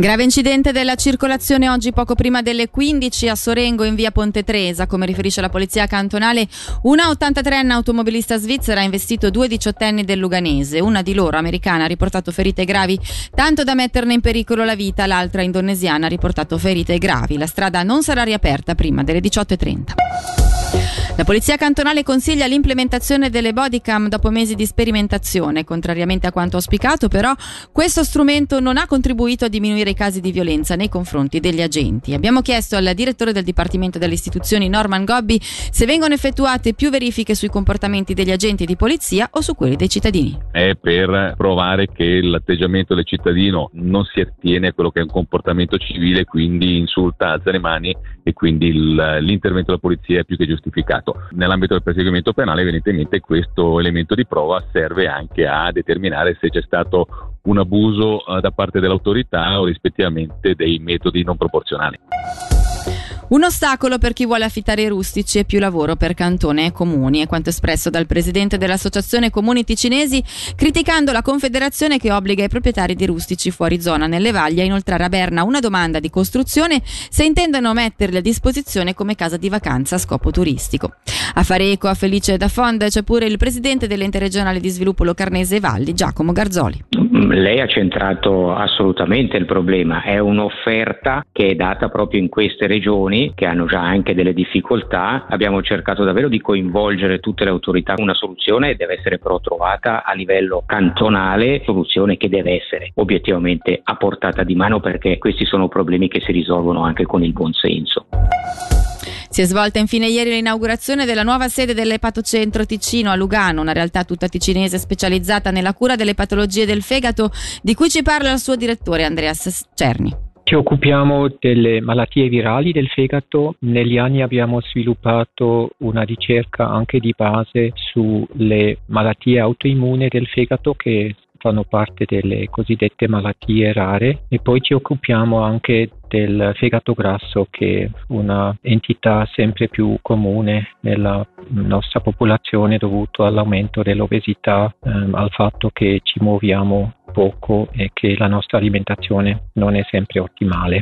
Grave incidente della circolazione oggi poco prima delle 15 a Sorengo in via Ponte Tresa. Come riferisce la polizia cantonale, una 83enne automobilista svizzera ha investito due diciottenni del Luganese. Una di loro, americana, ha riportato ferite gravi, tanto da metterne in pericolo la vita. L'altra, indonesiana, ha riportato ferite gravi. La strada non sarà riaperta prima delle 18.30. La Polizia Cantonale consiglia l'implementazione delle bodycam dopo mesi di sperimentazione. Contrariamente a quanto auspicato, però, questo strumento non ha contribuito a diminuire i casi di violenza nei confronti degli agenti. Abbiamo chiesto al direttore del Dipartimento delle Istituzioni, Norman Gobbi, se vengono effettuate più verifiche sui comportamenti degli agenti di polizia o su quelli dei cittadini. È per provare che l'atteggiamento del cittadino non si attiene a quello che è un comportamento civile, quindi insulta, alza le mani e quindi l'intervento della polizia è più che giustificato. Nell'ambito del perseguimento penale evidentemente questo elemento di prova serve anche a determinare se c'è stato un abuso eh, da parte dell'autorità o rispettivamente dei metodi non proporzionali. Un ostacolo per chi vuole affittare i rustici e più lavoro per cantone e comuni, è quanto espresso dal presidente dell'Associazione Comuni Ticinesi, criticando la Confederazione che obbliga i proprietari di rustici fuori zona nelle valli a inoltrare a Berna una domanda di costruzione se intendono metterli a disposizione come casa di vacanza a scopo turistico. A fare eco a Felice da Fonda c'è pure il presidente dell'ente regionale di sviluppo Locarnese Valli, Giacomo Garzoli. Lei ha centrato assolutamente il problema, è un'offerta che è data proprio in queste regioni regioni che hanno già anche delle difficoltà. Abbiamo cercato davvero di coinvolgere tutte le autorità. Una soluzione deve essere però trovata a livello cantonale, soluzione che deve essere obiettivamente a portata di mano perché questi sono problemi che si risolvono anche con il buonsenso. Si è svolta infine ieri l'inaugurazione della nuova sede dell'Epatocentro Ticino a Lugano, una realtà tutta ticinese specializzata nella cura delle patologie del fegato, di cui ci parla il suo direttore Andreas Cerni. Ci occupiamo delle malattie virali del fegato. Negli anni abbiamo sviluppato una ricerca anche di base sulle malattie autoimmuni del fegato che fanno parte delle cosiddette malattie rare e poi ci occupiamo anche del fegato grasso che è una entità sempre più comune nella nostra popolazione dovuto all'aumento dell'obesità, ehm, al fatto che ci muoviamo poco e che la nostra alimentazione non è sempre ottimale.